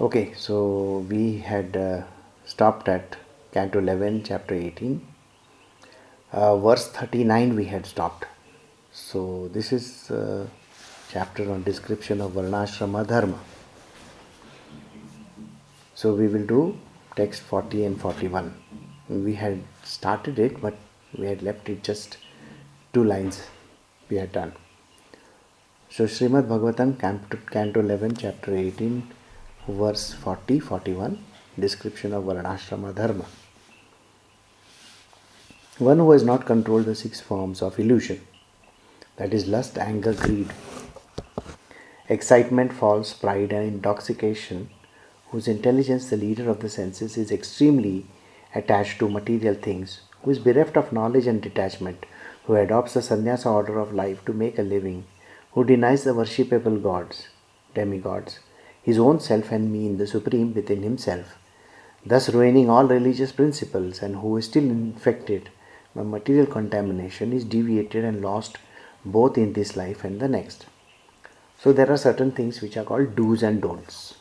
Okay, so we had uh, stopped at Canto 11, chapter 18. Uh, verse 39 we had stopped. So this is uh, chapter on description of Varnashrama Dharma. So we will do text 40 and 41. We had started it, but we had left it just two lines we had done. So Srimad Bhagavatam, Canto Canto 11, chapter 18, verse 40 41, description of Varnashrama Dharma. One who has not controlled the six forms of illusion, that is, lust, anger, greed, excitement, false pride, and intoxication, whose intelligence, the leader of the senses, is extremely attached to material things, who is bereft of knowledge and detachment, who adopts the sannyasa order of life to make a living, who denies the worshipable gods, demigods, his own self and me in the supreme within himself, thus ruining all religious principles, and who is still infected by material contamination, is deviated and lost both in this life and the next. So, there are certain things which are called do's and don'ts.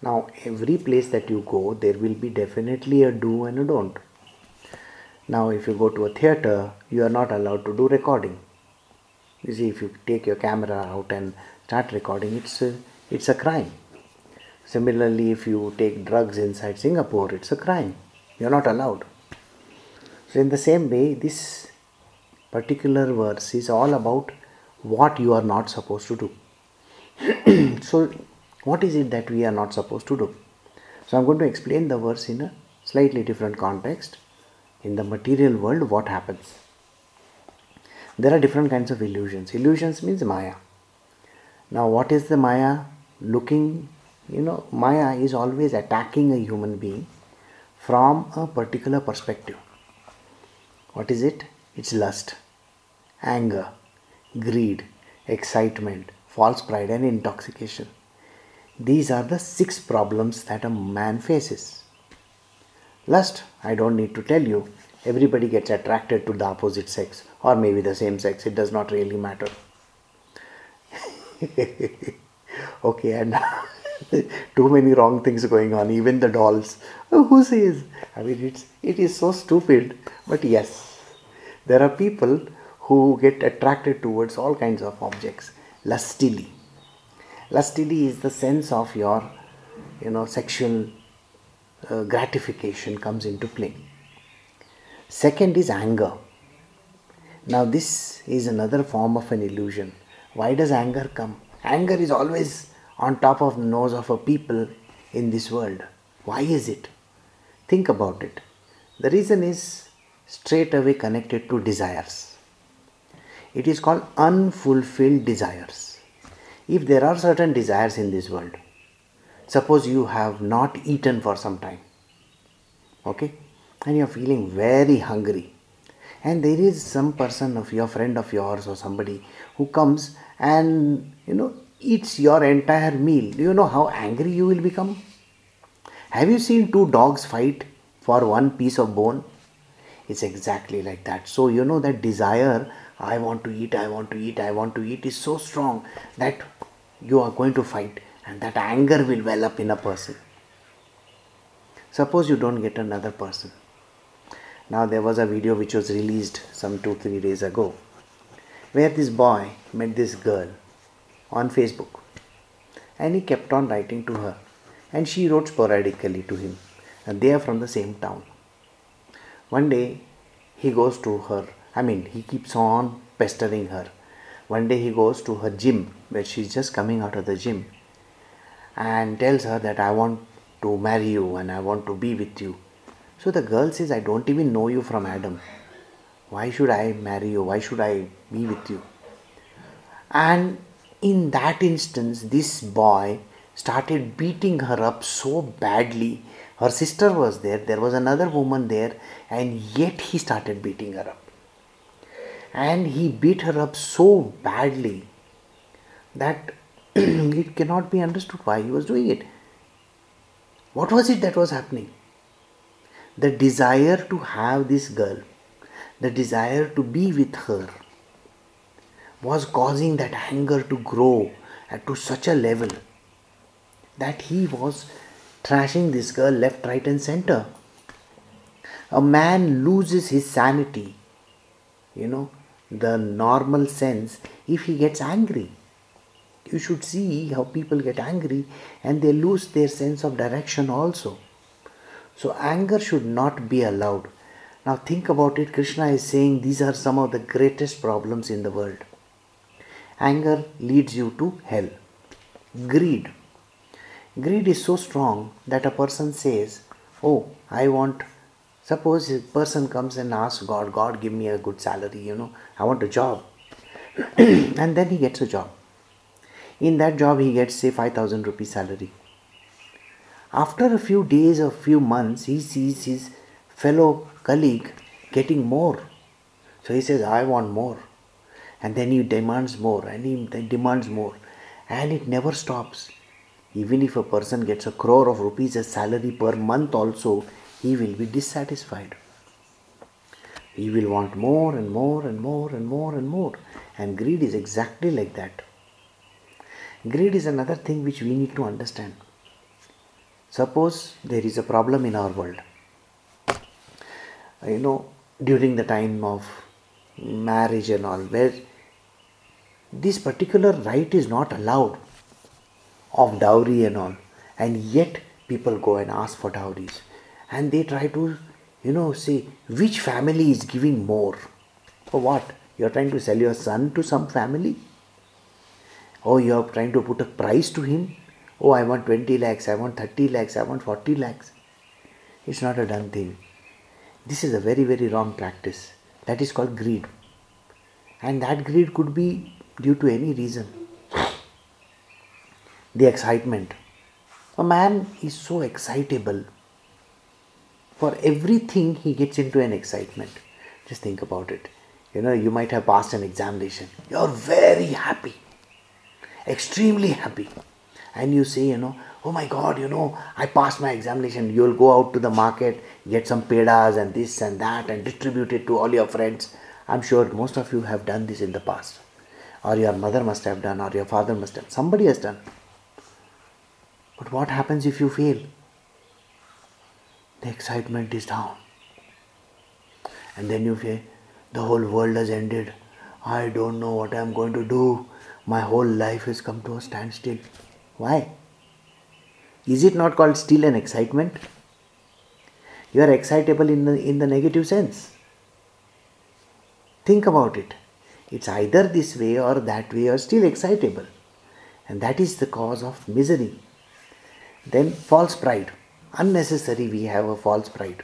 Now, every place that you go, there will be definitely a do and a don't. Now, if you go to a theater, you are not allowed to do recording. You see, if you take your camera out and start recording, it's a, it's a crime. Similarly, if you take drugs inside Singapore, it's a crime. You're not allowed. So, in the same way, this particular verse is all about what you are not supposed to do. so, what is it that we are not supposed to do? So, I'm going to explain the verse in a slightly different context. In the material world, what happens? There are different kinds of illusions. Illusions means Maya. Now, what is the Maya? Looking you know, Maya is always attacking a human being from a particular perspective. What is it? It's lust, anger, greed, excitement, false pride, and intoxication. These are the six problems that a man faces. Lust, I don't need to tell you, everybody gets attracted to the opposite sex or maybe the same sex, it does not really matter. okay, and too many wrong things going on even the dolls. Oh, who says? I mean it's it is so stupid but yes there are people who get attracted towards all kinds of objects lustily. Lustily is the sense of your you know sexual uh, gratification comes into play. Second is anger now this is another form of an illusion why does anger come anger is always on top of the nose of a people in this world. Why is it? Think about it. The reason is straight away connected to desires. It is called unfulfilled desires. If there are certain desires in this world, suppose you have not eaten for some time, okay, and you are feeling very hungry, and there is some person of your friend of yours or somebody who comes and you know eats your entire meal, do you know how angry you will become? Have you seen two dogs fight for one piece of bone? It's exactly like that. So, you know, that desire, I want to eat, I want to eat, I want to eat, is so strong that you are going to fight, and that anger will well up in a person. Suppose you don't get another person. Now, there was a video which was released some two, three days ago where this boy met this girl on Facebook. And he kept on writing to her. And she wrote sporadically to him. And they are from the same town. One day he goes to her. I mean, he keeps on pestering her. One day he goes to her gym where she's just coming out of the gym and tells her that I want to marry you and I want to be with you. So the girl says, I don't even know you from Adam. Why should I marry you? Why should I be with you? And in that instance, this boy started beating her up so badly. Her sister was there, there was another woman there, and yet he started beating her up. And he beat her up so badly that it cannot be understood why he was doing it. What was it that was happening? The desire to have this girl, the desire to be with her was causing that anger to grow to such a level that he was trashing this girl left, right, and center. A man loses his sanity, you know, the normal sense, if he gets angry. You should see how people get angry and they lose their sense of direction also. So, anger should not be allowed. Now, think about it. Krishna is saying these are some of the greatest problems in the world. Anger leads you to hell. Greed. Greed is so strong that a person says, Oh, I want. Suppose a person comes and asks God, God, give me a good salary, you know, I want a job. and then he gets a job. In that job, he gets, say, 5000 rupees salary. After a few days or few months, he sees his fellow colleague getting more. So he says, I want more. And then he demands more and he demands more. And it never stops. Even if a person gets a crore of rupees as salary per month, also, he will be dissatisfied. He will want more and more and more and more and more. And greed is exactly like that. Greed is another thing which we need to understand. Suppose there is a problem in our world. You know, during the time of marriage and all, where this particular rite is not allowed of dowry and all, and yet people go and ask for dowries and they try to, you know, say which family is giving more. For what? You're trying to sell your son to some family? Or you're trying to put a price to him? Oh, I want 20 lakhs, I want 30 lakhs, I want 40 lakhs. It's not a done thing. This is a very, very wrong practice. That is called greed. And that greed could be due to any reason. The excitement. A man is so excitable. For everything, he gets into an excitement. Just think about it. You know, you might have passed an examination. You're very happy extremely happy. And you say, you know, oh my God, you know, I passed my examination. You'll go out to the market, get some pedas and this and that, and distribute it to all your friends. I'm sure most of you have done this in the past. Or your mother must have done, or your father must have. Done. Somebody has done. But what happens if you fail? The excitement is down. And then you say, the whole world has ended. I don't know what I'm going to do my whole life has come to a standstill. Why? Is it not called still an excitement? You are excitable in the, in the negative sense. Think about it. It's either this way or that way or still excitable. And that is the cause of misery. Then false pride. Unnecessary, we have a false pride.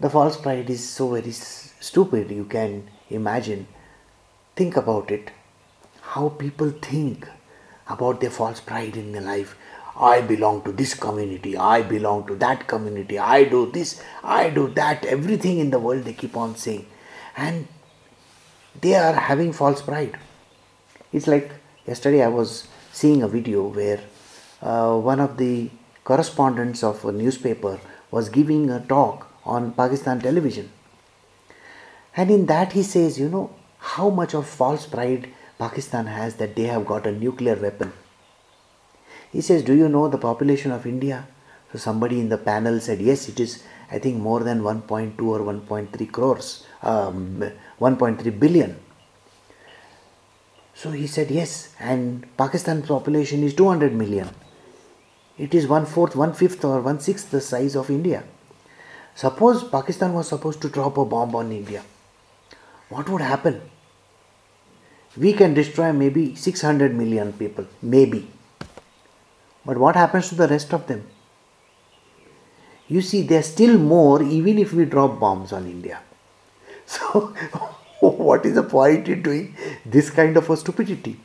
The false pride is so very stupid, you can imagine. Think about it how people think about their false pride in their life. I belong to this community, I belong to that community, I do this, I do that, everything in the world they keep on saying. And they are having false pride. It's like yesterday I was seeing a video where uh, one of the correspondents of a newspaper was giving a talk on Pakistan television. And in that he says, you know, how much of false pride Pakistan has that they have got a nuclear weapon. He says, Do you know the population of India? So somebody in the panel said, Yes, it is, I think, more than 1.2 or 1.3 crores, um, 1.3 billion. So he said, Yes, and Pakistan's population is 200 million. It is one fourth, one fifth, or one sixth the size of India. Suppose Pakistan was supposed to drop a bomb on India. What would happen? We can destroy maybe 600 million people, maybe. But what happens to the rest of them? You see, there's still more even if we drop bombs on India. So, what is the point in doing this kind of a stupidity?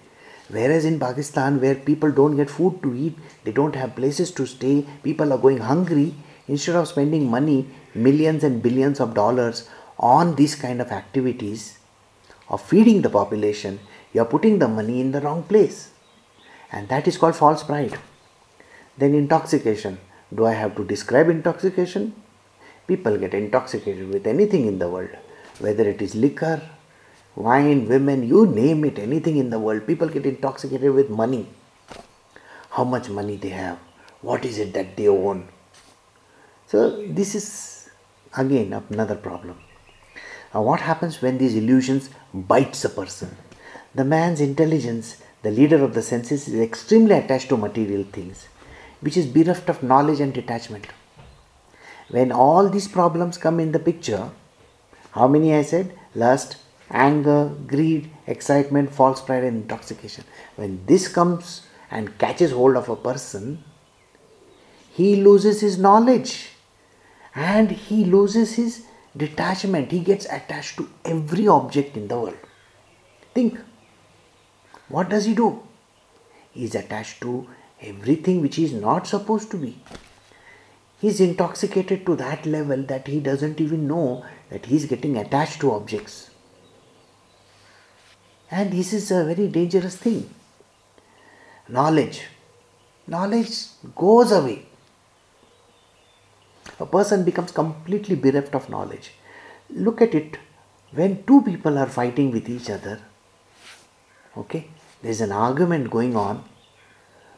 Whereas in Pakistan, where people don't get food to eat, they don't have places to stay, people are going hungry, instead of spending money, millions and billions of dollars on these kind of activities, of feeding the population, you are putting the money in the wrong place. And that is called false pride. Then intoxication. Do I have to describe intoxication? People get intoxicated with anything in the world, whether it is liquor, wine, women, you name it, anything in the world. People get intoxicated with money. how much money they have, what is it that they own. So, this is again another problem. Now, what happens when these illusions bites a person? The man's intelligence, the leader of the senses, is extremely attached to material things, which is bereft of knowledge and detachment. When all these problems come in the picture, how many I said? Lust, anger, greed, excitement, false pride, and intoxication. When this comes and catches hold of a person, he loses his knowledge and he loses his detachment. He gets attached to every object in the world. Think, what does he do? He is attached to everything which he is not supposed to be. He is intoxicated to that level that he doesn't even know that he is getting attached to objects. And this is a very dangerous thing. Knowledge. Knowledge goes away. A person becomes completely bereft of knowledge. Look at it when two people are fighting with each other. Okay, there's an argument going on.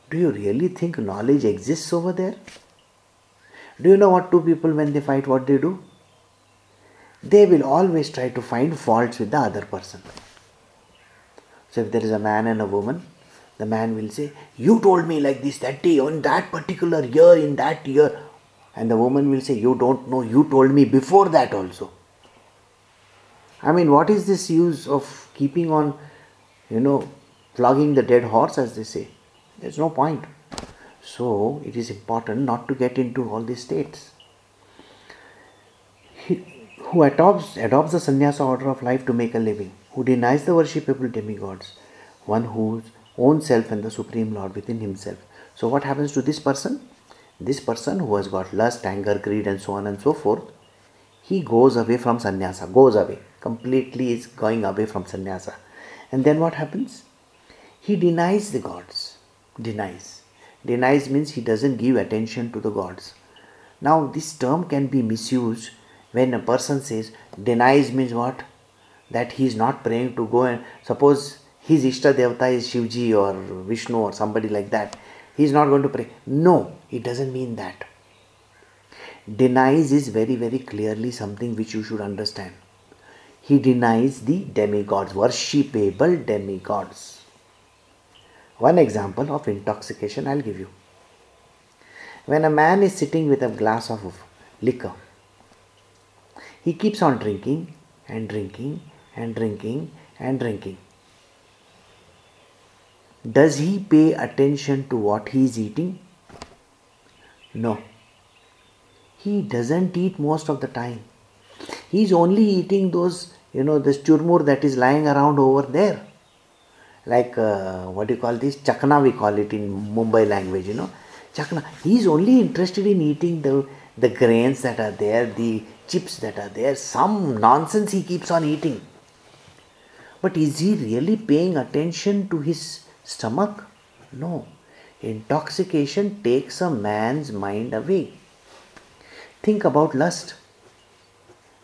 Do you really think knowledge exists over there? Do you know what two people, when they fight, what they do? They will always try to find faults with the other person. So if there is a man and a woman, the man will say, You told me like this that day, on that particular year, in that year. And the woman will say, You don't know, you told me before that also. I mean, what is this use of keeping on, you know, flogging the dead horse, as they say? There's no point. So, it is important not to get into all these states. He, who adopts, adopts the sannyasa order of life to make a living who denies the worshipable demigods, one whose own self and the Supreme Lord within himself. So, what happens to this person? This person who has got lust, anger, greed, and so on and so forth, he goes away from sannyasa, goes away, completely is going away from sannyasa. And then what happens? He denies the gods, denies. Denies means he doesn't give attention to the gods. Now, this term can be misused when a person says denies means what? that he is not praying to go and suppose his Ishta Devata is Shivji or Vishnu or somebody like that, he is not going to pray. No, it doesn't mean that. Denies is very, very clearly something which you should understand. He denies the demigods, worshipable demigods. One example of intoxication I'll give you. When a man is sitting with a glass of liquor, he keeps on drinking and drinking and drinking and drinking. Does he pay attention to what he is eating? No. He doesn't eat most of the time. He's only eating those, you know, this churmur that is lying around over there. Like, uh, what do you call this? Chakna, we call it in Mumbai language, you know. Chakna. He's only interested in eating the, the grains that are there, the chips that are there, some nonsense he keeps on eating. But is he really paying attention to his stomach? No. Intoxication takes a man's mind away. Think about lust.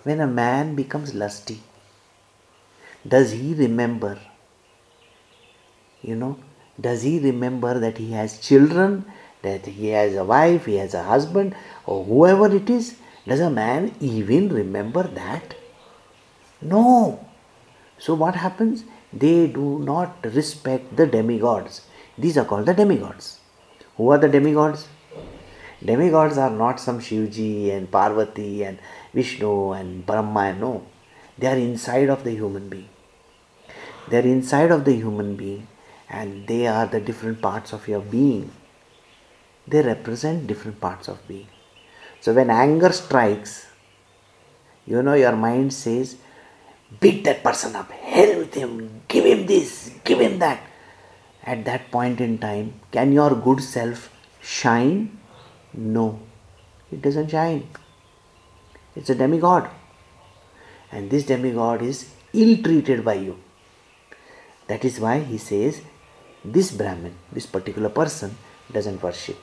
When a man becomes lusty, does he remember? You know, does he remember that he has children, that he has a wife, he has a husband, or whoever it is? Does a man even remember that? No. So, what happens? They do not respect the demigods. These are called the demigods. Who are the demigods? Demigods are not some Shivji and Parvati and Vishnu and Brahma. No, they are inside of the human being. They are inside of the human being and they are the different parts of your being. They represent different parts of being. So when anger strikes, you know your mind says, beat that person up, hell with him, give him this, give him that. At that point in time, can your good self shine? No, it doesn't shine. It's a demigod. And this demigod is ill treated by you. That is why he says this Brahmin, this particular person, doesn't worship.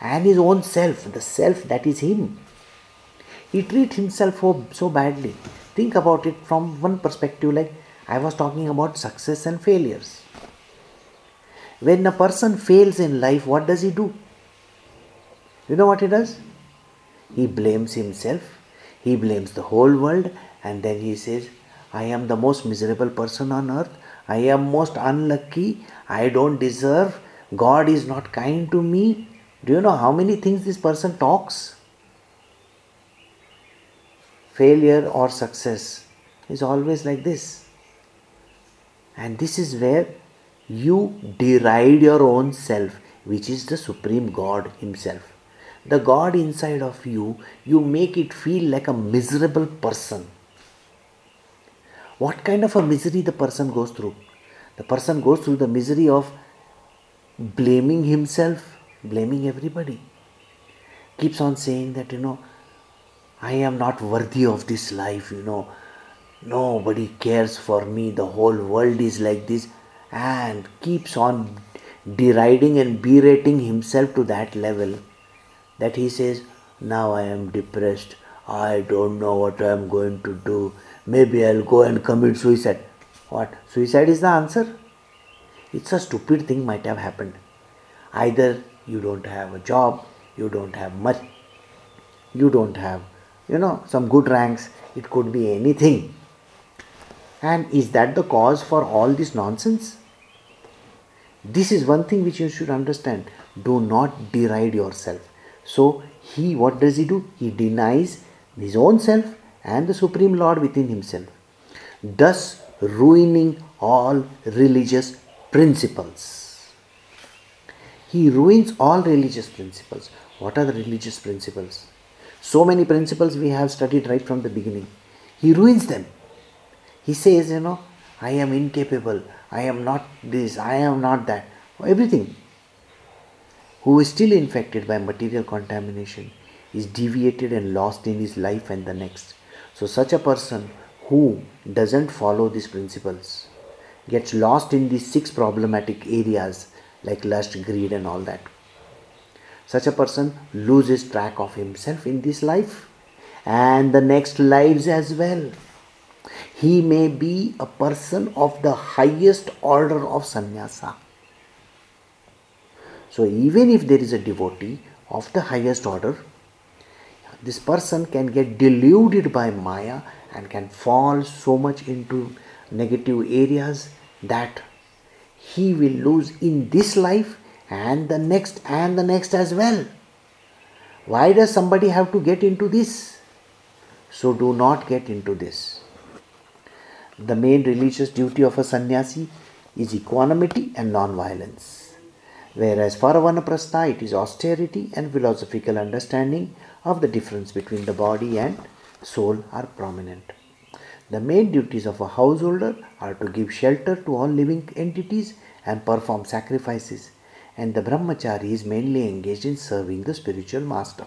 And his own self, the self that is him, he treats himself so badly think about it from one perspective like I was talking about success and failures. When a person fails in life, what does he do? You know what he does? He blames himself, he blames the whole world, and then he says, I am the most miserable person on earth. I am most unlucky. I don't deserve. God is not kind to me. Do you know how many things this person talks? Failure or success is always like this. And this is where you deride your own self, which is the Supreme God Himself. The God inside of you, you make it feel like a miserable person. What kind of a misery the person goes through? The person goes through the misery of blaming himself, blaming everybody. Keeps on saying that, you know, I am not worthy of this life, you know. Nobody cares for me. The whole world is like this. And keeps on deriding and berating himself to that level that he says, Now I am depressed. I don't know what I am going to do. Maybe I'll go and commit suicide. What? Suicide is the answer? It's a stupid thing might have happened. Either you don't have a job, you don't have much, you don't have, you know, some good ranks. It could be anything. And is that the cause for all this nonsense? This is one thing which you should understand. Do not deride yourself. So, he, what does he do? He denies his own self and the Supreme Lord within himself, thus ruining all religious principles. He ruins all religious principles. What are the religious principles? So many principles we have studied right from the beginning. He ruins them. He says, you know, I am incapable, I am not this, I am not that, everything. Who is still infected by material contamination is deviated and lost in his life and the next. So, such a person who doesn't follow these principles gets lost in these six problematic areas like lust, greed, and all that. Such a person loses track of himself in this life and the next lives as well. He may be a person of the highest order of sannyasa. So, even if there is a devotee of the highest order, this person can get deluded by Maya and can fall so much into negative areas that he will lose in this life and the next and the next as well. Why does somebody have to get into this? So do not get into this. The main religious duty of a sannyasi is equanimity and non violence. Whereas for a vanaprastha it is austerity and philosophical understanding of the difference between the body and soul are prominent. The main duties of a householder are to give shelter to all living entities and perform sacrifices, and the brahmachari is mainly engaged in serving the spiritual master.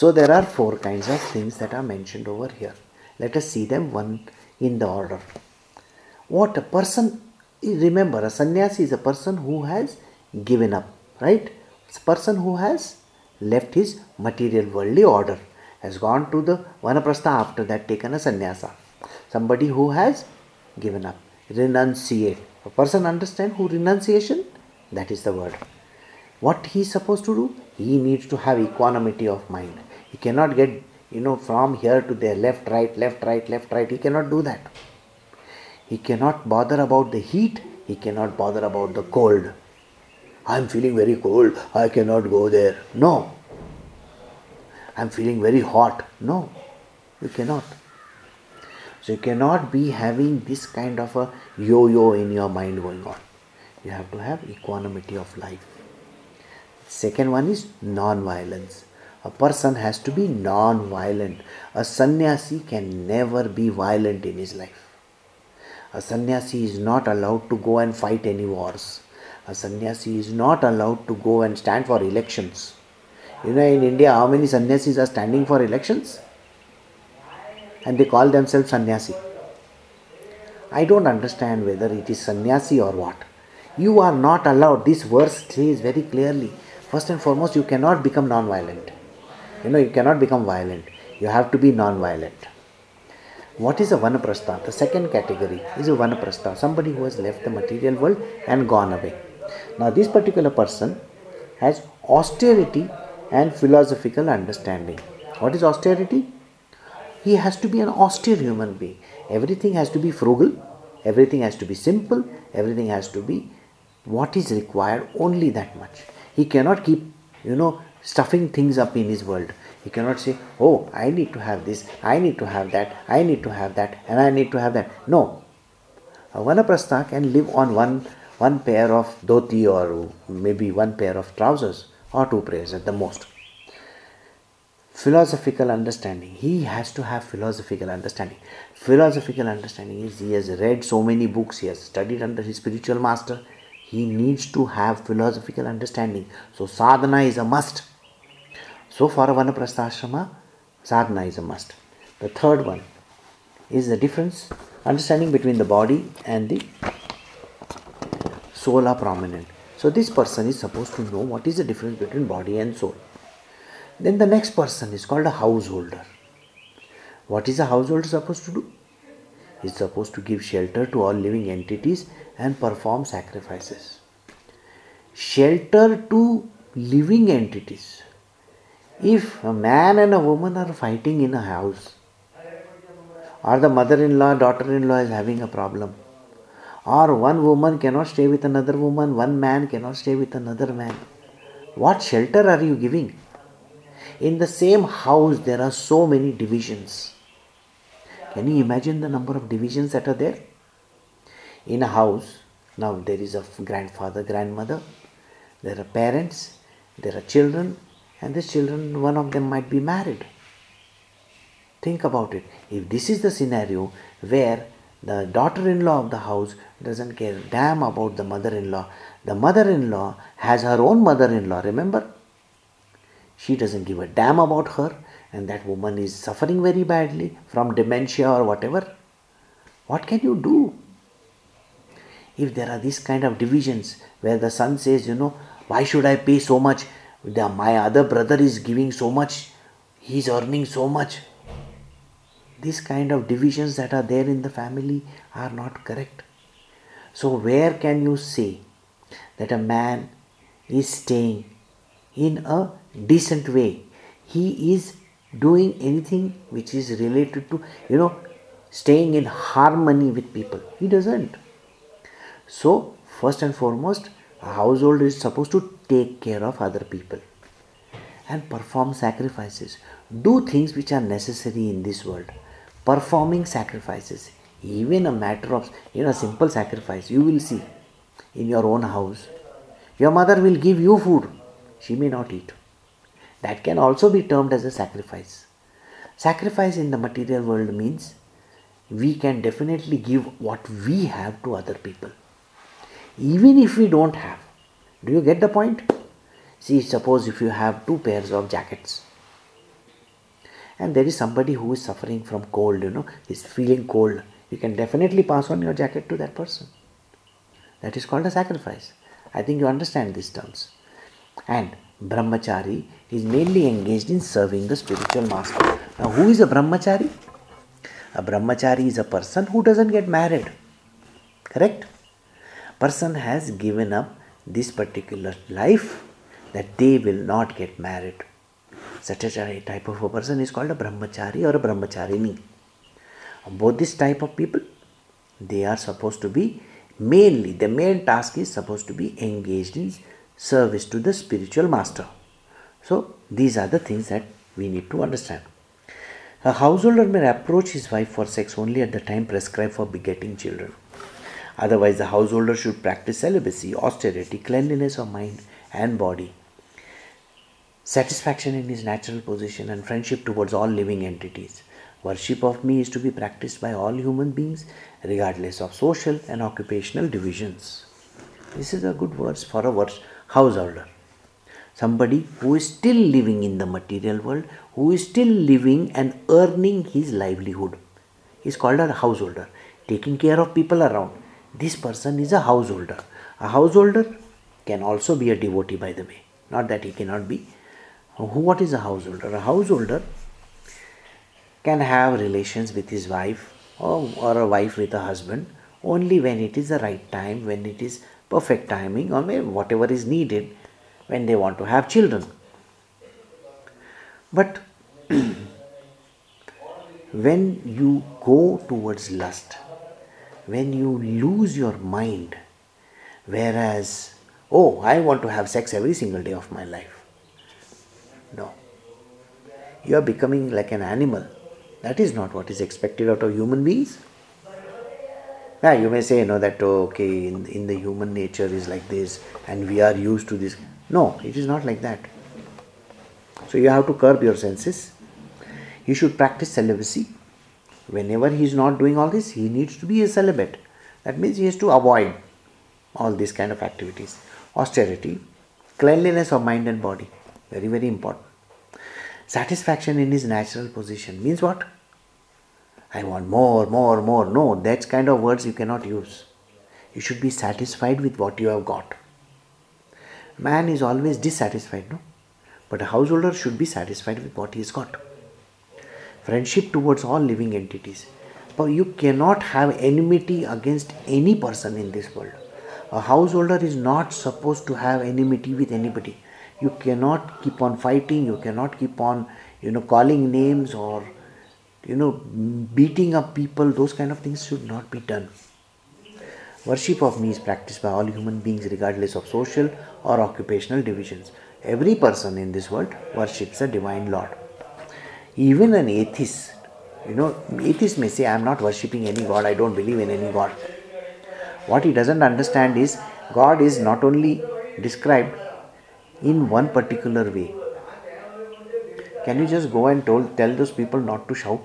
So, there are four kinds of things that are mentioned over here. Let us see them one in the order. What a person, remember, a sannyasi is a person who has given up, right? It's a person who has left his material worldly order has gone to the vanaprastha after that taken a sannyasa. Somebody who has given up, renunciate. A person understand who renunciation? That is the word. What he is supposed to do? He needs to have equanimity of mind. He cannot get, you know, from here to there, left, right, left, right, left, right. He cannot do that. He cannot bother about the heat. He cannot bother about the cold. I am feeling very cold. I cannot go there. No. I'm feeling very hot. No, you cannot. So you cannot be having this kind of a yo yo in your mind going on. You have to have equanimity of life. Second one is non violence. A person has to be non violent. A sannyasi can never be violent in his life. A sannyasi is not allowed to go and fight any wars. A sannyasi is not allowed to go and stand for elections. You know, in India, how many sannyasis are standing for elections? And they call themselves sannyasi. I don't understand whether it is sannyasi or what. You are not allowed. This verse says very clearly. First and foremost, you cannot become non violent. You know, you cannot become violent. You have to be non violent. What is a vanaprastha? The second category is a vanaprastha, somebody who has left the material world and gone away. Now, this particular person has austerity and philosophical understanding. What is austerity? He has to be an austere human being. Everything has to be frugal, everything has to be simple, everything has to be what is required, only that much. He cannot keep, you know, stuffing things up in his world. He cannot say, Oh, I need to have this, I need to have that, I need to have that, and I need to have that. No. A Vanaprastha can live on one, one pair of dhoti or maybe one pair of trousers or two pairs at the most. Philosophical understanding. He has to have philosophical understanding. Philosophical understanding is he has read so many books, he has studied under his spiritual master. He needs to have philosophical understanding. So sadhana is a must. So for a Vanaprastha sadhana is a must. The third one is the difference, understanding between the body and the soul are prominent. So this person is supposed to know what is the difference between body and soul. Then the next person is called a householder. What is a householder supposed to do? He is supposed to give shelter to all living entities and perform sacrifices. Shelter to living entities. If a man and a woman are fighting in a house, or the mother in law, daughter in law is having a problem, or one woman cannot stay with another woman, one man cannot stay with another man, what shelter are you giving? In the same house, there are so many divisions. Can you imagine the number of divisions that are there? In a house, now there is a grandfather, grandmother, there are parents, there are children, and the children, one of them might be married. Think about it. If this is the scenario where the daughter in law of the house doesn't care damn about the mother in law, the mother in law has her own mother in law, remember? She doesn't give a damn about her, and that woman is suffering very badly from dementia or whatever. What can you do? If there are these kind of divisions where the son says, you know, why should I pay so much? The, my other brother is giving so much, he's earning so much. These kind of divisions that are there in the family are not correct. So, where can you say that a man is staying in a decent way? He is doing anything which is related to, you know, staying in harmony with people. He doesn't. So, first and foremost, a household is supposed to take care of other people and perform sacrifices. Do things which are necessary in this world. Performing sacrifices, even a matter of you know simple sacrifice, you will see in your own house. Your mother will give you food, she may not eat. That can also be termed as a sacrifice. Sacrifice in the material world means we can definitely give what we have to other people, even if we don't have. Do you get the point? See, suppose if you have two pairs of jackets and there is somebody who is suffering from cold, you know, is feeling cold, you can definitely pass on your jacket to that person. That is called a sacrifice. I think you understand these terms. And brahmachari is mainly engaged in serving the spiritual master. Now, who is a brahmachari? A brahmachari is a person who doesn't get married. Correct? Person has given up this particular life that they will not get married. Such a type of a person is called a brahmachari or a brahmacharini. Both this type of people, they are supposed to be mainly, the main task is supposed to be engaged in service to the spiritual master. So, these are the things that we need to understand. A householder may approach his wife for sex only at the time prescribed for begetting children. Otherwise, the householder should practice celibacy, austerity, cleanliness of mind and body, satisfaction in his natural position, and friendship towards all living entities. Worship of me is to be practiced by all human beings, regardless of social and occupational divisions. This is a good verse for a verse householder. Somebody who is still living in the material world, who is still living and earning his livelihood, is called a householder, taking care of people around. This person is a householder. A householder can also be a devotee, by the way. Not that he cannot be. What is a householder? A householder can have relations with his wife or, or a wife with a husband only when it is the right time, when it is perfect timing, or whatever is needed when they want to have children. But when you go towards lust, when you lose your mind, whereas, oh, I want to have sex every single day of my life. No. You are becoming like an animal. That is not what is expected out of human beings. Yeah, you may say, you know, that oh, okay, in, in the human nature is like this and we are used to this. No, it is not like that. So you have to curb your senses. You should practice celibacy. Whenever he is not doing all this, he needs to be a celibate. That means he has to avoid all these kind of activities. Austerity, cleanliness of mind and body, very, very important. Satisfaction in his natural position means what? I want more, more, more. No, that's kind of words you cannot use. You should be satisfied with what you have got. Man is always dissatisfied, no? But a householder should be satisfied with what he has got. Friendship towards all living entities. But you cannot have enmity against any person in this world. A householder is not supposed to have enmity with anybody. You cannot keep on fighting, you cannot keep on, you know, calling names or you know, beating up people, those kind of things should not be done. Worship of me is practiced by all human beings regardless of social or occupational divisions. Every person in this world worships a divine Lord. Even an atheist, you know, atheist may say, I am not worshipping any God, I don't believe in any God. What he doesn't understand is God is not only described in one particular way. Can you just go and told, tell those people not to shout?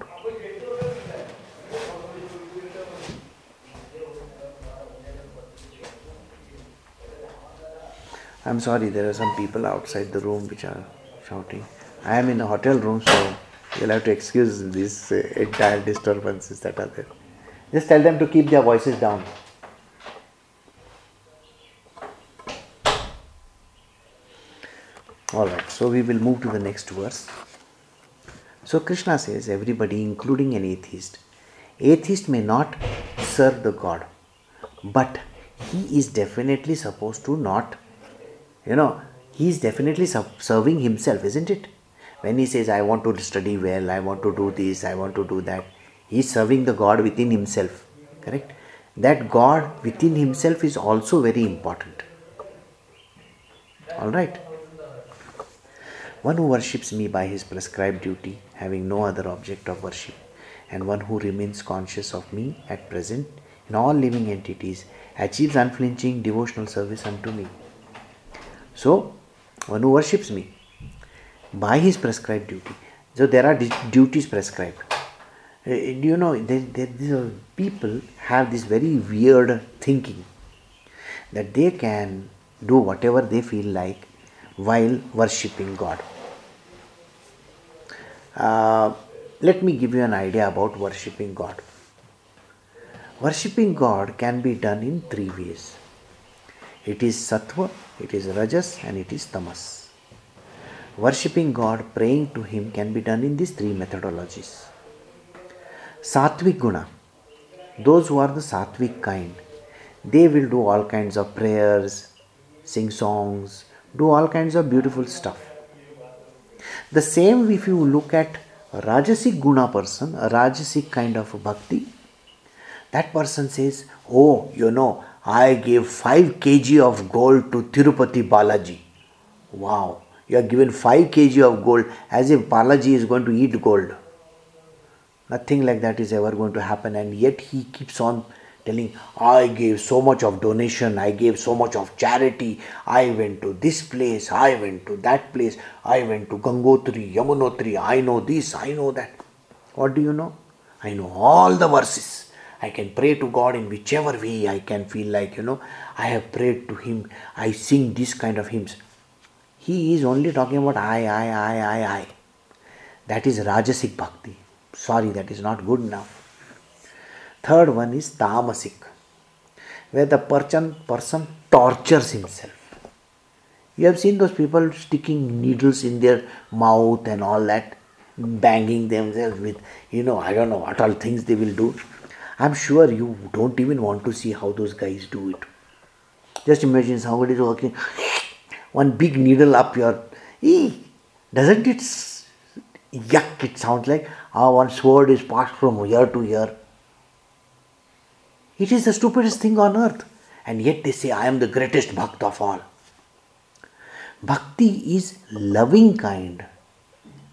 I'm sorry, there are some people outside the room which are shouting. I am in a hotel room, so you'll have to excuse these uh, entire disturbances that are there. Just tell them to keep their voices down. Alright, so we will move to the next verse. So Krishna says, everybody, including an atheist, atheist may not serve the God, but he is definitely supposed to not you know, he is definitely serving himself, isn't it? When he says, I want to study well, I want to do this, I want to do that, he is serving the God within himself. Correct? That God within himself is also very important. Alright? One who worships me by his prescribed duty, having no other object of worship, and one who remains conscious of me at present in all living entities, achieves unflinching devotional service unto me. So, one who worships me by his prescribed duty. So, there are duties prescribed. Uh, you know, there, people have this very weird thinking that they can do whatever they feel like while worshipping God. Uh, let me give you an idea about worshipping God. Worshipping God can be done in three ways. It is sattva, it is rajas, and it is tamas. Worshipping God, praying to Him can be done in these three methodologies. Sattvic guna, those who are the sattvic kind, they will do all kinds of prayers, sing songs, do all kinds of beautiful stuff. The same if you look at Rajasic guna person, a Rajasic kind of bhakti, that person says, Oh, you know, I gave 5 kg of gold to Tirupati Balaji. Wow, you are given 5 kg of gold as if Balaji is going to eat gold. Nothing like that is ever going to happen, and yet he keeps on telling, I gave so much of donation, I gave so much of charity, I went to this place, I went to that place, I went to Gangotri, Yamunotri, I know this, I know that. What do you know? I know all the verses. I can pray to God in whichever way I can feel like, you know, I have prayed to Him. I sing this kind of hymns. He is only talking about I, I, I, I, I. That is Rajasic Bhakti. Sorry, that is not good enough. Third one is Tamasic, where the person, person tortures himself. You have seen those people sticking needles in their mouth and all that. banging themselves with, you know, I don't know what all things they will do. I'm sure you don't even want to see how those guys do it. Just imagine somebody is working one big needle up your. Ee, doesn't it yuck? It sounds like ah, how one sword is passed from year to year. It is the stupidest thing on earth. And yet they say, I am the greatest bhakt of all. Bhakti is loving kind,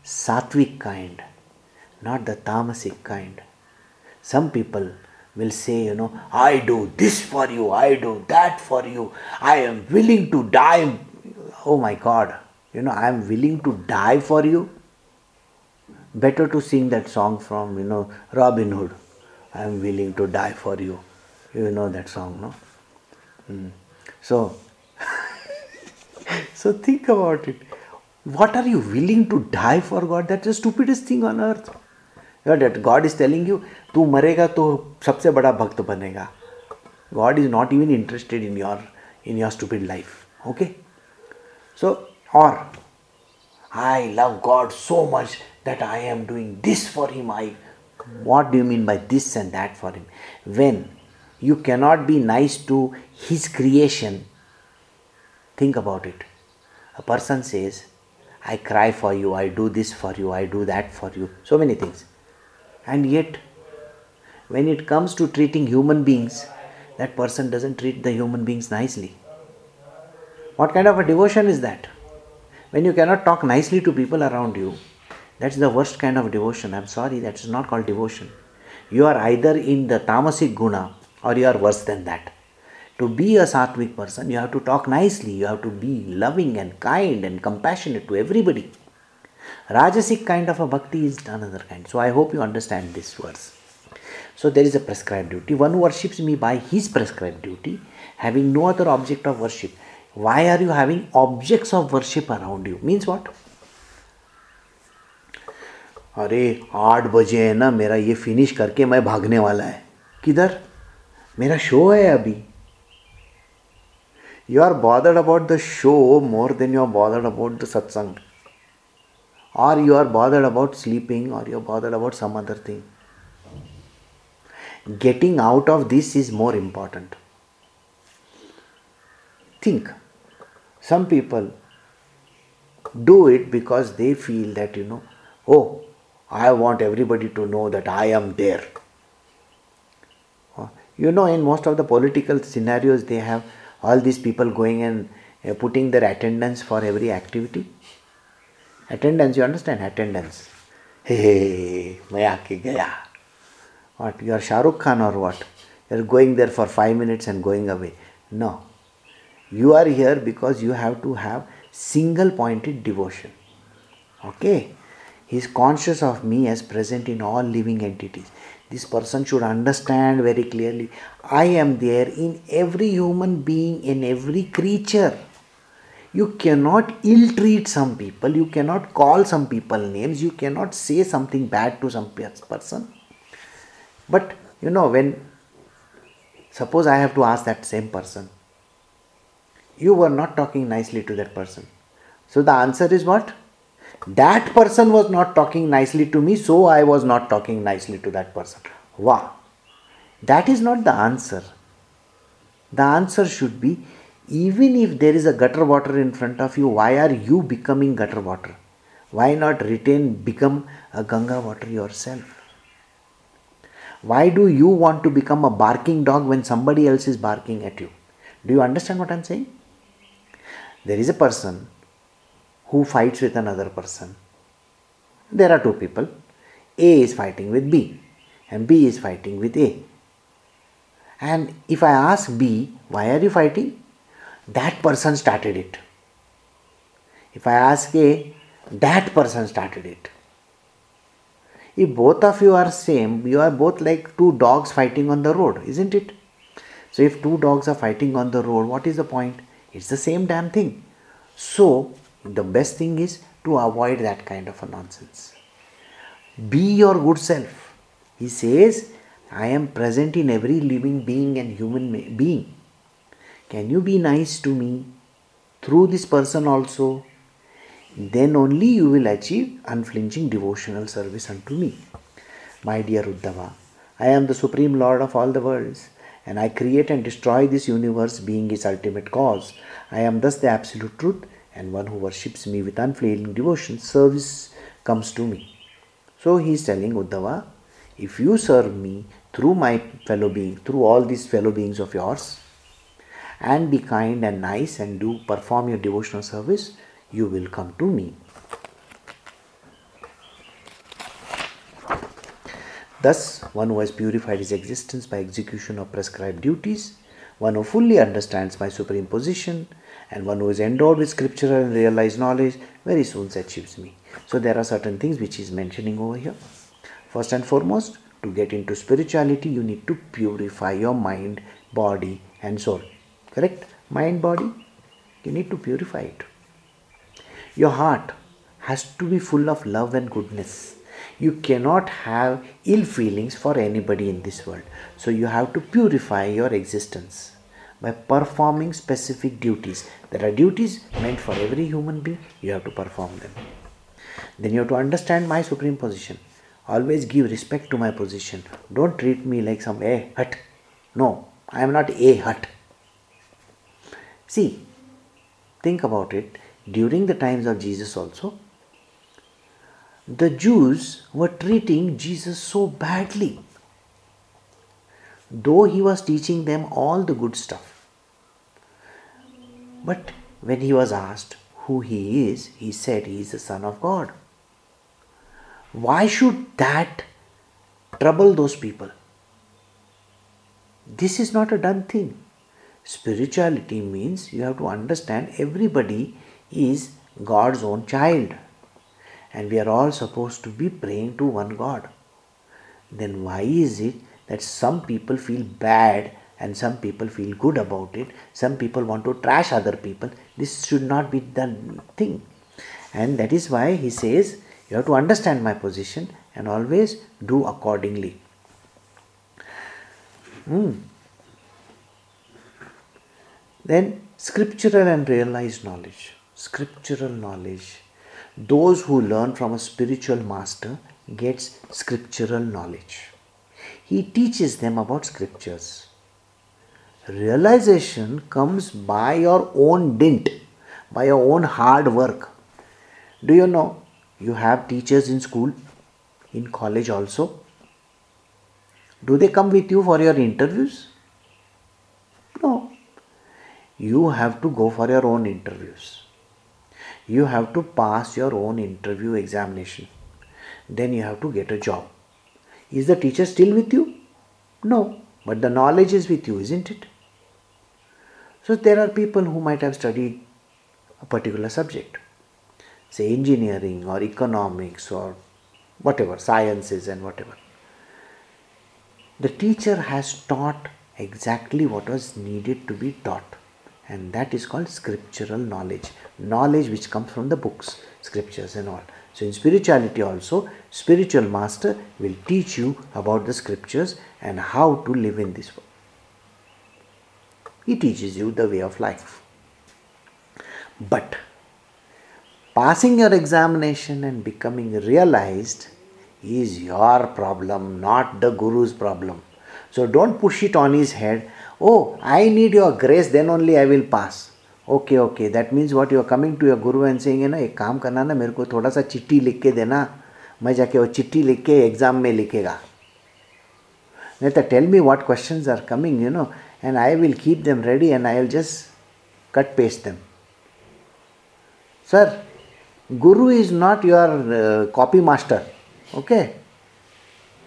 sattvic kind, not the tamasic kind. Some people will say, you know, I do this for you, I do that for you, I am willing to die oh my god you know i am willing to die for you. Better to sing that song from you know robin hood. I am willing to die for you. You know that song no? Mm. so so think about it. What are you willing to die for god? That's the stupidest thing on earth. You know, that god is telling you tu marega to sabse bada bhakt banega. God is not even interested in your in your stupid life okay? So, or I love God so much that I am doing this for Him. I what do you mean by this and that for Him? When you cannot be nice to His creation, think about it. A person says, I cry for you, I do this for you, I do that for you, so many things. And yet, when it comes to treating human beings, that person doesn't treat the human beings nicely. What kind of a devotion is that? When you cannot talk nicely to people around you, that's the worst kind of devotion. I'm sorry, that is not called devotion. You are either in the tamasic guna or you are worse than that. To be a sattvic person, you have to talk nicely, you have to be loving and kind and compassionate to everybody. Rajasic kind of a bhakti is another kind. So I hope you understand this verse. So there is a prescribed duty. One worships me by his prescribed duty, having no other object of worship. why are you having objects of worship around you? Means what? अरे, आठ बजे है ना, मेरा ये finish करके मैं भागने वाला है। किधर? मेरा शो है अभी। You are bothered about the show more than you are bothered about the satsang are you are bothered about sleeping और you are bothered about some other thing getting out of this is more important think Some people do it because they feel that, you know, oh, I want everybody to know that I am there. You know, in most of the political scenarios, they have all these people going and uh, putting their attendance for every activity. Attendance, you understand? Attendance. Hey, hey, gaya. What? You are Shahrukh Khan or what? You are going there for five minutes and going away. No. You are here because you have to have single pointed devotion. Okay? He is conscious of me as present in all living entities. This person should understand very clearly I am there in every human being, in every creature. You cannot ill treat some people, you cannot call some people names, you cannot say something bad to some person. But you know, when suppose I have to ask that same person, you were not talking nicely to that person. So the answer is what? That person was not talking nicely to me, so I was not talking nicely to that person. Wow. That is not the answer. The answer should be even if there is a gutter water in front of you, why are you becoming gutter water? Why not retain, become a Ganga water yourself? Why do you want to become a barking dog when somebody else is barking at you? Do you understand what I'm saying? There is a person who fights with another person. There are two people. A is fighting with B and B is fighting with A. And if I ask B, why are you fighting? That person started it. If I ask A, that person started it. If both of you are same, you are both like two dogs fighting on the road, isn't it? So if two dogs are fighting on the road, what is the point? It's the same damn thing. So the best thing is to avoid that kind of a nonsense. Be your good self. He says, I am present in every living being and human being. Can you be nice to me through this person also? then only you will achieve unflinching devotional service unto me. My dear Uddhava, I am the Supreme Lord of all the worlds, and I create and destroy this universe being its ultimate cause. I am thus the absolute truth, and one who worships me with unfailing devotion, service comes to me. So he is telling Uddhava, if you serve me through my fellow being, through all these fellow beings of yours, and be kind and nice and do perform your devotional service, you will come to me. Thus, one who has purified his existence by execution of prescribed duties, one who fully understands my supreme position, and one who is endowed with scriptural and realized knowledge very soon achieves me. So, there are certain things which he is mentioning over here. First and foremost, to get into spirituality, you need to purify your mind, body, and soul. Correct? Mind, body, you need to purify it. Your heart has to be full of love and goodness. You cannot have ill feelings for anybody in this world. So you have to purify your existence by performing specific duties. There are duties meant for every human being, you have to perform them. Then you have to understand my supreme position. Always give respect to my position. Don't treat me like some a hut. No, I am not a hut. See, think about it. During the times of Jesus, also, the Jews were treating Jesus so badly, though he was teaching them all the good stuff. But when he was asked who he is, he said he is the Son of God. Why should that trouble those people? This is not a done thing. Spirituality means you have to understand everybody is God's own child and we are all supposed to be praying to one God. Then why is it that some people feel bad and some people feel good about it? Some people want to trash other people. This should not be the thing. And that is why he says, You have to understand my position and always do accordingly. Hmm. Then scriptural and realized knowledge. Scriptural knowledge. Those who learn from a spiritual master gets scriptural knowledge. He teaches them about scriptures. Realization comes by your own dint, by your own hard work. Do you know you have teachers in school, in college also? Do they come with you for your interviews? No. You have to go for your own interviews. You have to pass your own interview examination. Then you have to get a job. Is the teacher still with you? No, but the knowledge is with you, isn't it? So there are people who might have studied a particular subject, say engineering or economics or whatever, sciences and whatever. The teacher has taught exactly what was needed to be taught, and that is called scriptural knowledge. Knowledge which comes from the books, scriptures, and all. So, in spirituality, also, spiritual master will teach you about the scriptures and how to live in this world. He teaches you the way of life. But passing your examination and becoming realized is your problem, not the Guru's problem. So don't push it on his head Oh, I need your grace, then only I will pass. Okay okay that means what you are coming to your guru and saying ना एक काम करना ना मेरे को थोड़ा सा चिट्ठी लिख के देना मैं जाके वो चिट्ठी लिख के एग्ज़ाम में लिखेगा नहीं तो tell me what question are coming you know and I will keep them ready and I will just cut paste them sir Guru is not your copy master okay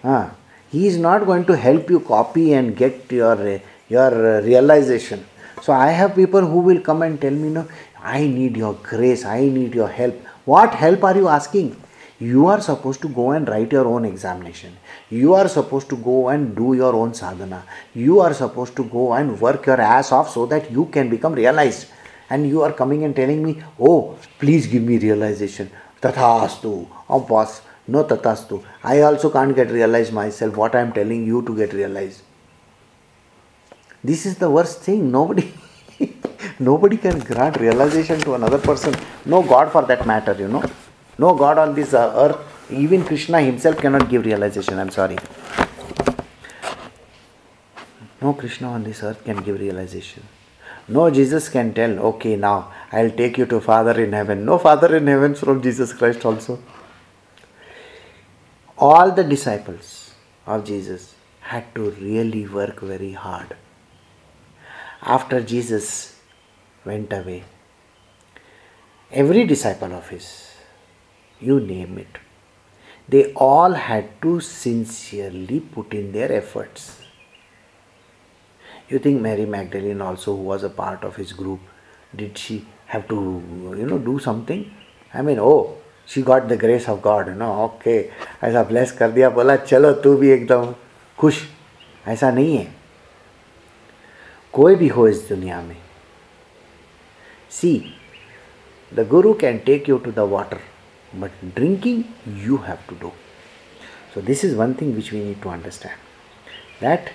हाँ he is not going to help you copy and get your your uh, realization so I have people who will come and tell me, no, I need your grace, I need your help. What help are you asking? You are supposed to go and write your own examination. You are supposed to go and do your own sadhana. You are supposed to go and work your ass off so that you can become realized. And you are coming and telling me, oh, please give me realization. Tathastu. Oh, boss. No tathastu. I also can't get realized myself what I am telling you to get realized. This is the worst thing. Nobody, Nobody can grant realization to another person. No God for that matter, you know. No God on this uh, earth. Even Krishna himself cannot give realization. I'm sorry. No Krishna on this earth can give realization. No Jesus can tell, okay, now I'll take you to Father in heaven. No Father in heaven from Jesus Christ also. All the disciples of Jesus had to really work very hard After Jesus went away, every disciple of his, you name it, they all had to sincerely put in their efforts. You think Mary Magdalene also, who was a part of his group, did she have to, you know, do something? I mean, oh, she got the grace of God no okay ऐसा bless कर दिया बोला चलो तू भी एकदम खुश ऐसा नहीं है कोई भी हो इस दुनिया में see the Guru can take you to the water but drinking you have to do so this is one thing which we need to understand that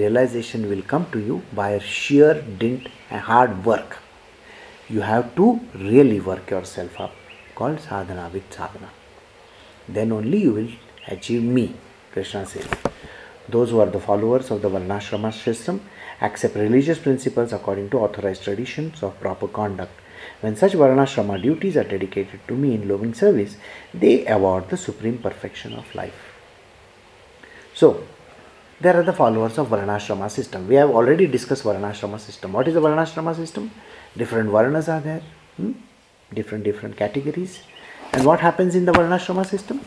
realization will come to you by sheer dint and hard work you have to really work yourself up called sadhana with sadhana. Then only you will achieve me, Krishna says. Those who are the followers of the Varnashrama system accept religious principles according to authorized traditions of proper conduct. When such Varnashrama duties are dedicated to me in loving service, they award the supreme perfection of life. So, there are the followers of Varnashrama system. We have already discussed Varnashrama system. What is the Varnashrama system? Different Varnas are there. Hmm? different different categories and what happens in the varnashrama system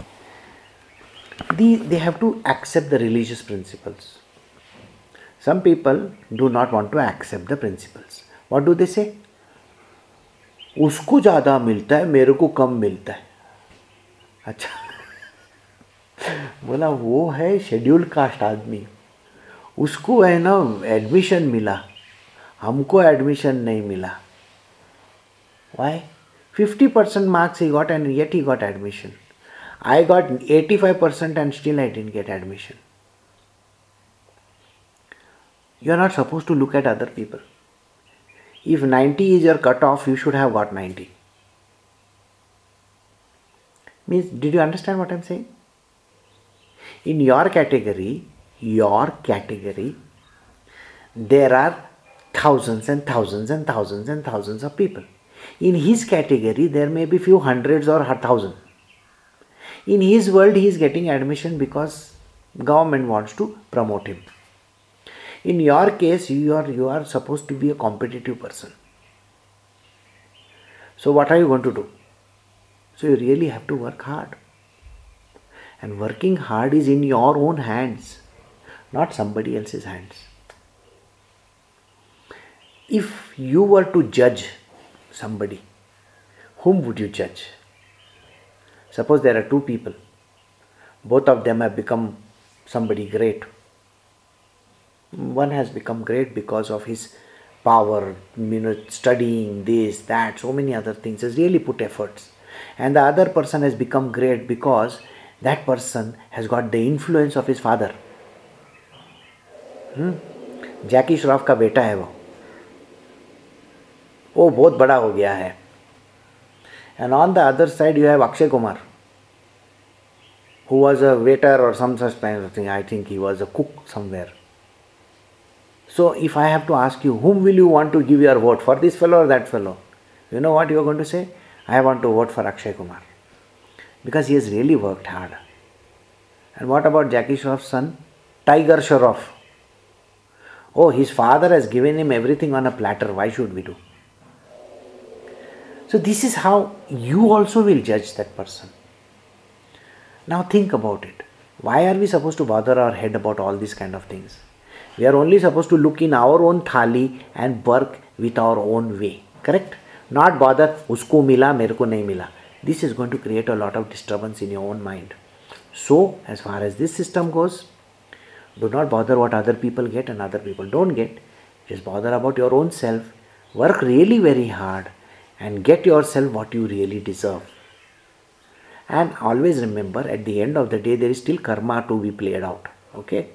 the, they have to accept the religious principles some people do not want to accept the principles what do they say उसको ज़्यादा मिलता है मेरे को कम मिलता है अच्छा बोला वो है शेड्यूल कास्ट आदमी उसको है ना एडमिशन मिला हमको एडमिशन नहीं मिला why 50% marks he got and yet he got admission. I got 85% and still I didn't get admission. You are not supposed to look at other people. If 90 is your cutoff, you should have got 90. Means, did you understand what I'm saying? In your category, your category, there are thousands and thousands and thousands and thousands of people. In his category, there may be few hundreds or thousand. In his world, he is getting admission because government wants to promote him. In your case, you are you are supposed to be a competitive person. So what are you going to do? So you really have to work hard. And working hard is in your own hands, not somebody else's hands. If you were to judge somebody, whom would you judge? Suppose there are two people, both of them have become somebody great. One has become great because of his power, you know, studying this, that, so many other things, has really put efforts. And the other person has become great because that person has got the influence of his father. Hmm? जैकी श्रॉफ का बेटा है वो वो बहुत बड़ा हो गया है and on the other side you have Akshay Kumar, who was a waiter or some such kind of thing. I think he was a cook somewhere. So if I have to ask you, whom will you want to give your vote for this fellow or that fellow? You know what you are going to say? I want to vote for Akshay Kumar because he has really worked hard. And what about Jackie Shroff's son, Tiger Shroff? Oh, his father has given him everything on a platter. Why should we do? So, this is how you also will judge that person. Now, think about it. Why are we supposed to bother our head about all these kind of things? We are only supposed to look in our own thali and work with our own way. Correct? Not bother, usko mila, merko nahi mila. This is going to create a lot of disturbance in your own mind. So, as far as this system goes, do not bother what other people get and other people don't get. Just bother about your own self. Work really very hard and get yourself what you really deserve. And always remember at the end of the day, there is still karma to be played out. Okay?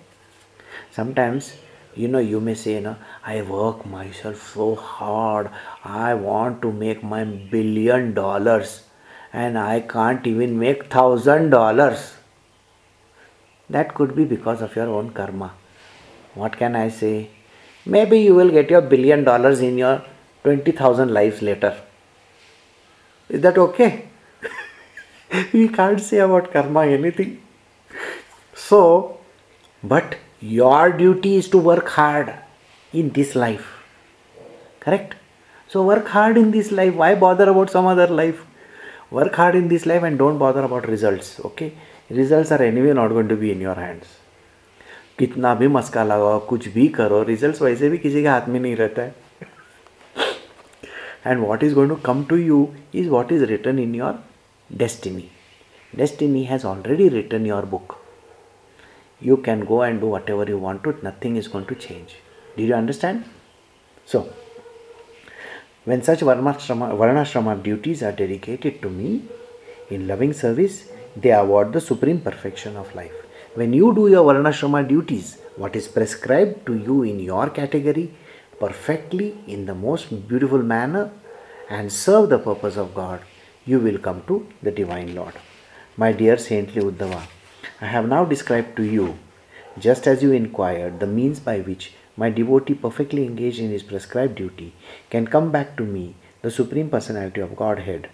Sometimes you know you may say you know i work myself so hard i want to make my billion dollars and i can't even make thousand dollars that could be because of your own karma what can i say maybe you will get your billion dollars in your 20000 lives later is that okay we can't say about karma anything so but your duty is to work hard in this life. Correct? So work hard in this life. Why bother about some other life? Work hard in this life and don't bother about results. Okay? Results are anyway not going to be in your hands. कितना भी मस्का लगाओ कुछ भी करो results वैसे भी किसी के हाथ में नहीं रहता है and what is going to come to you is what is written in your destiny. Destiny has already written your book you can go and do whatever you want to, nothing is going to change. Did you understand? So, when such varnashrama, varnashrama duties are dedicated to me in loving service, they award the supreme perfection of life. When you do your varnashrama duties, what is prescribed to you in your category perfectly in the most beautiful manner and serve the purpose of God, you will come to the Divine Lord. My dear saintly Uddhava, I have now described to you, just as you inquired, the means by which my devotee perfectly engaged in his prescribed duty can come back to me, the Supreme Personality of Godhead.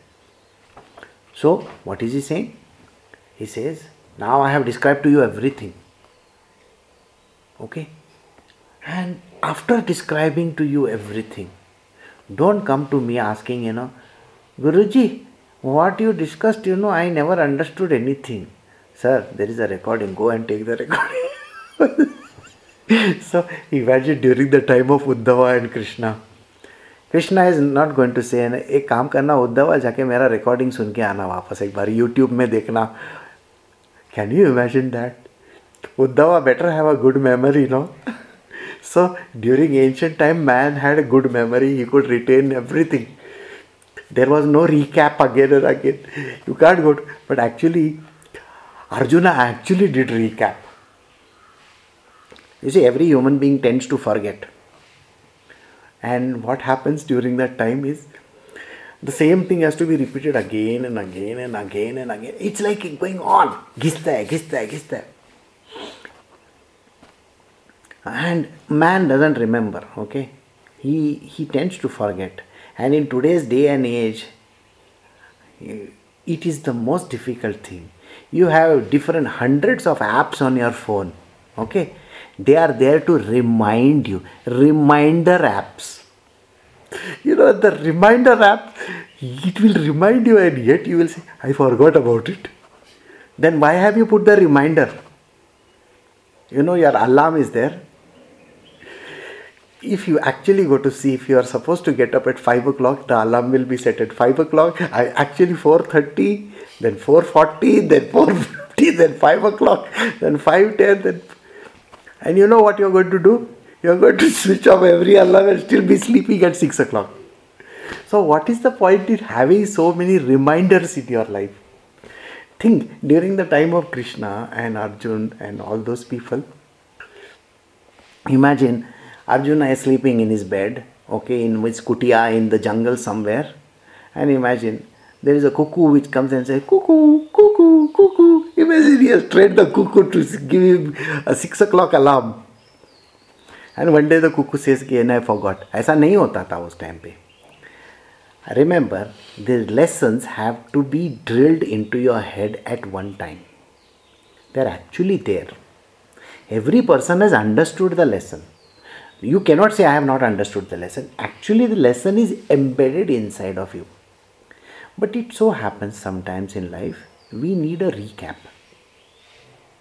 So, what is he saying? He says, Now I have described to you everything. Okay? And after describing to you everything, don't come to me asking, you know, Guruji, what you discussed, you know, I never understood anything. Sir, there is a recording, go and take the recording. so imagine during the time of Uddhava and Krishna. Krishna is not going to say एक काम करना उद्धवा जाके मेरा recording सुन के आना वापस एक बार YouTube में देखना can you imagine that Uddhava better have a good memory no so during ancient time man had a good memory he could retain everything there was no recap again and again you can't go to, but actually Arjuna actually did recap. You see, every human being tends to forget. And what happens during that time is the same thing has to be repeated again and again and again and again. It's like going on. Gista, gista, gista. And man doesn't remember, okay? He, he tends to forget. And in today's day and age, it is the most difficult thing. You have different hundreds of apps on your phone okay? They are there to remind you. Reminder apps. You know the reminder app it will remind you and yet you will say i forgot about it. Then why have you put the reminder? You know your alarm is there if you actually go to see if you are supposed to get up at 5 o'clock the alarm will be set at 5 o'clock. I actually 4.30 then 4.40 then 4.50 then 5 o'clock then 5.10 then and you know what you're going to do? You're going to switch off every alarm and still be sleeping at 6 o'clock. So what is the point in having so many reminders in your life? Think during the time of krishna and arjun and all those people imagine arjuna is sleeping in his bed okay in which kutia in the jungle somewhere and imagine there is a cuckoo which comes and says, cuckoo, cuckoo, cuckoo. Imagine he has trained the cuckoo to give him a six o'clock alarm. And one day the cuckoo says कि I forgot. ऐसा नहीं होता था उस time पे Remember, the lessons have to be drilled into your head at one time. They are actually there. Every person has understood the lesson. You cannot say, I have not understood the lesson. Actually, the lesson is embedded inside of you. But it so happens sometimes in life we need a recap.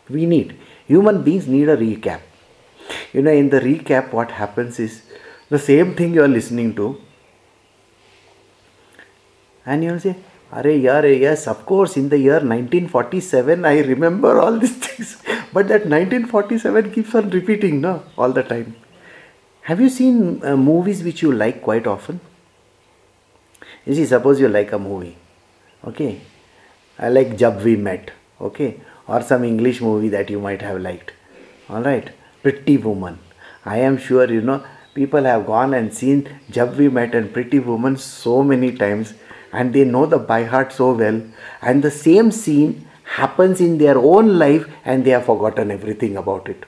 We need, human beings need a recap. You know, in the recap, what happens is the same thing you are listening to, and you'll say, Are yaar, yes, of course, in the year 1947, I remember all these things. But that 1947 keeps on repeating, no, all the time. Have you seen uh, movies which you like quite often? You see, suppose you like a movie, okay? I like Jab We Met, okay? Or some English movie that you might have liked, alright? Pretty Woman. I am sure you know people have gone and seen Jab We Met and Pretty Woman so many times and they know the by heart so well and the same scene happens in their own life and they have forgotten everything about it.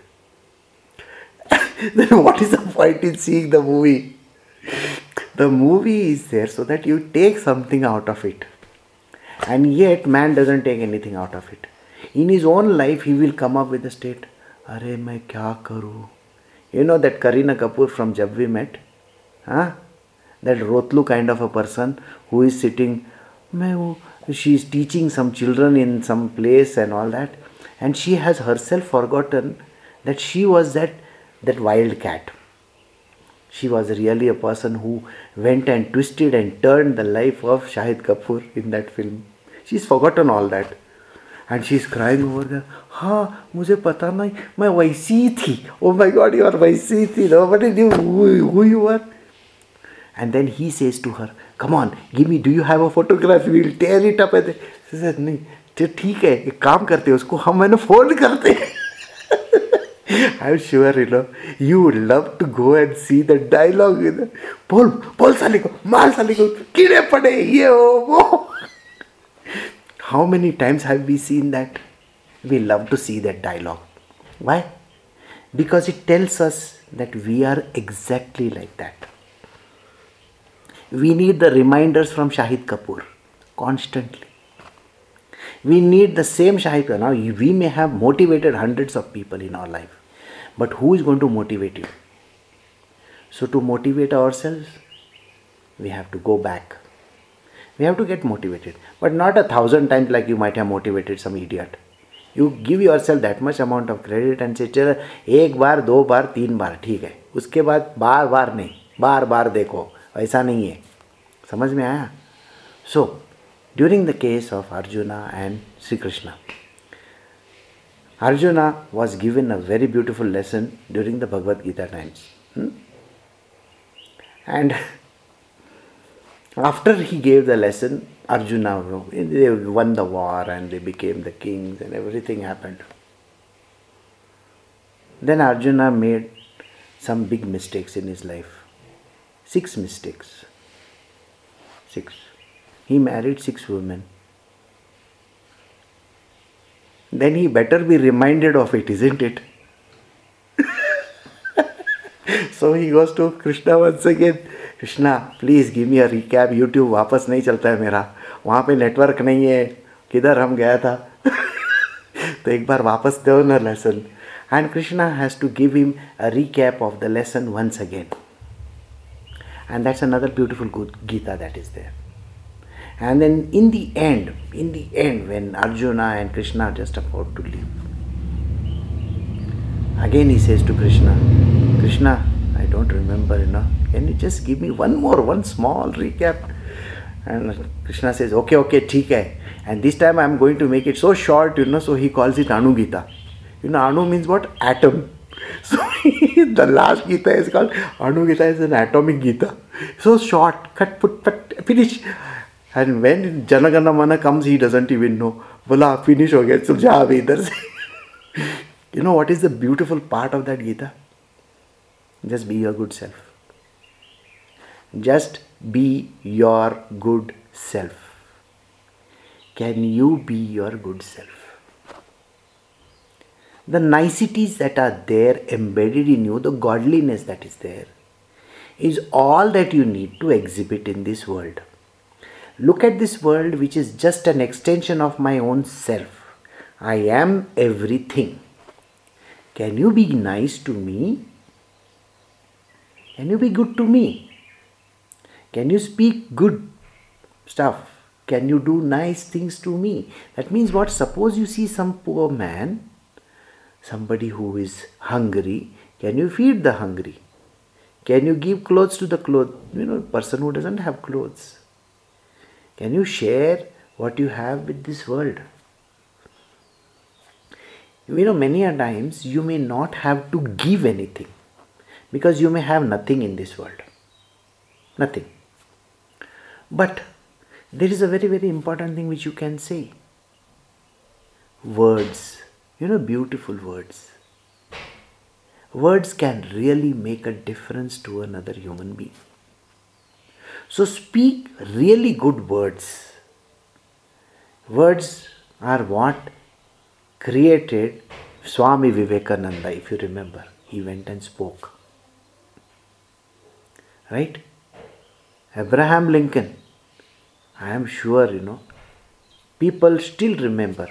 then what is the point in seeing the movie? The movie is there so that you take something out of it. And yet, man doesn't take anything out of it. In his own life, he will come up with the state, Are main kya karu? You know that Kareena Kapoor from Jab We Met? Huh? That Rotlu kind of a person who is sitting, she is teaching some children in some place and all that. And she has herself forgotten that she was that that wild cat. She was really a person who went and twisted and turned the life of Shahid Kapoor in that film. She's forgotten all that. And she is crying over there हाँ मुझे पता नहीं मैं वैसी थी oh my God you are वैसी थी no but you who you are and then he says to her come on give me do you have a photograph will tear it up at नहीं तो ठीक है एक काम करते उसको हम मैंने फोन करते I am sure you know you would love to go and see the dialogue बोल बोल साली को मार साली को कीड़े पड़े ये हो वो how many times have we seen that? We love to see that dialogue. Why? Because it tells us that we are exactly like that. We need the reminders from Shahid Kapoor constantly. We need the same Shahid Kapoor. Now, we may have motivated hundreds of people in our life, but who is going to motivate you? So, to motivate ourselves, we have to go back we have to get motivated but not a thousand times like you might have motivated some idiot you give yourself that much amount of credit and say चलो एक बार दो बार तीन बार ठीक है उसके बाद बार बार नहीं बार बार देखो ऐसा नहीं है समझ में आया so during the case of Arjuna and Shri Krishna Arjuna was given a very beautiful lesson during the Bhagavad Gita times. Hmm? And after he gave the lesson, Arjuna, they won the war and they became the kings and everything happened. Then Arjuna made some big mistakes in his life. Six mistakes. Six. He married six women. Then he better be reminded of it, isn't it? so he goes to Krishna once again. Krishna please give me a recap YouTube वापस नहीं चलता है मेरा वहाँ पे network नहीं है किधर हम गया था तो एक बार वापस दो ना lesson and Krishna has to give him a recap of the lesson once again and that's another beautiful Gita that is there. And then in the end, in the end, when Arjuna and Krishna are just about to leave, again he says to Krishna, Krishna, I don't remember, you know, can you just give me one more, one small recap? And Krishna says, okay, okay, theek And this time I'm going to make it so short, you know, so he calls it Anu Gita. You know, Anu means what? Atom. So the last Gita is called Anu Gita is an atomic Gita. So short, cut, put, put, finish. And when Janagana Mana comes, he doesn't even know. Bola, finish ho gaya, so ja idhar se. You know what is the beautiful part of that Gita? Just be your good self. Just be your good self. Can you be your good self? The niceties that are there embedded in you, the godliness that is there, is all that you need to exhibit in this world. Look at this world, which is just an extension of my own self. I am everything. Can you be nice to me? Can you be good to me? Can you speak good stuff? Can you do nice things to me? That means what? Suppose you see some poor man, somebody who is hungry, can you feed the hungry? Can you give clothes to the clothes? You know, person who doesn't have clothes. Can you share what you have with this world? You know, many a times you may not have to give anything because you may have nothing in this world. Nothing. But there is a very, very important thing which you can say words, you know, beautiful words. words can really make a difference to another human being. So speak really good words. Words are what created Swami Vivekananda, if you remember. He went and spoke. Right? Abraham Lincoln, I am sure, you know, people still remember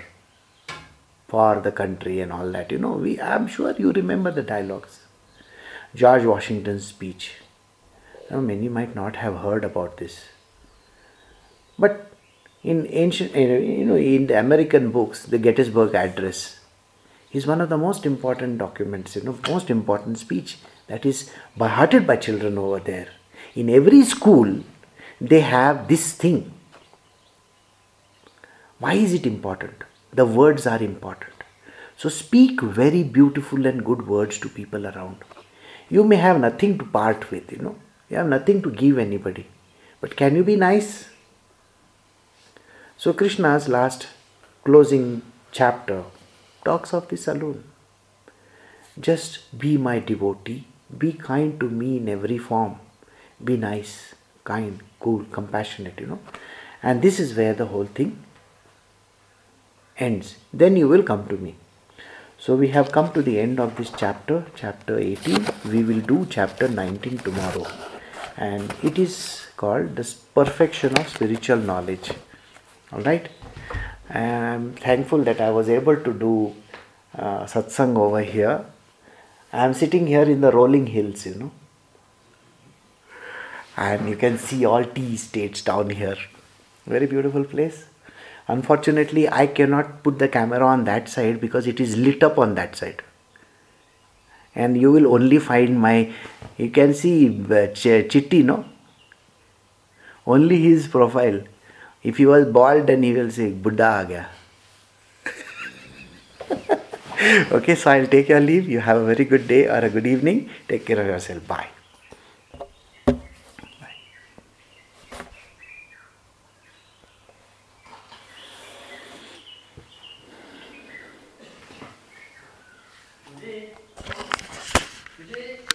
for the country and all that. You know, we I'm sure you remember the dialogues. George Washington's speech. Now, many might not have heard about this. But in ancient, you know, in the American books, the Gettysburg Address is one of the most important documents, you know, most important speech that is hearted by children over there. In every school, they have this thing. Why is it important? The words are important. So speak very beautiful and good words to people around. You may have nothing to part with, you know. You have nothing to give anybody. But can you be nice? So Krishna's last closing chapter talks of the saloon. Just be my devotee, be kind to me in every form, be nice, kind, cool, compassionate, you know. And this is where the whole thing ends. Then you will come to me. So we have come to the end of this chapter, chapter 18. We will do chapter 19 tomorrow. And it is called the perfection of spiritual knowledge. Alright? I'm thankful that I was able to do uh, satsang over here. I'm sitting here in the rolling hills, you know. And you can see all tea estates down here. Very beautiful place. Unfortunately, I cannot put the camera on that side because it is lit up on that side. And you will only find my, you can see uh, Chitti, no? Only his profile. If he was bald, then he will say, Buddha aa gaya. okay, so I'll take your leave. You have a very good day or a good evening. Take care of yourself. Bye.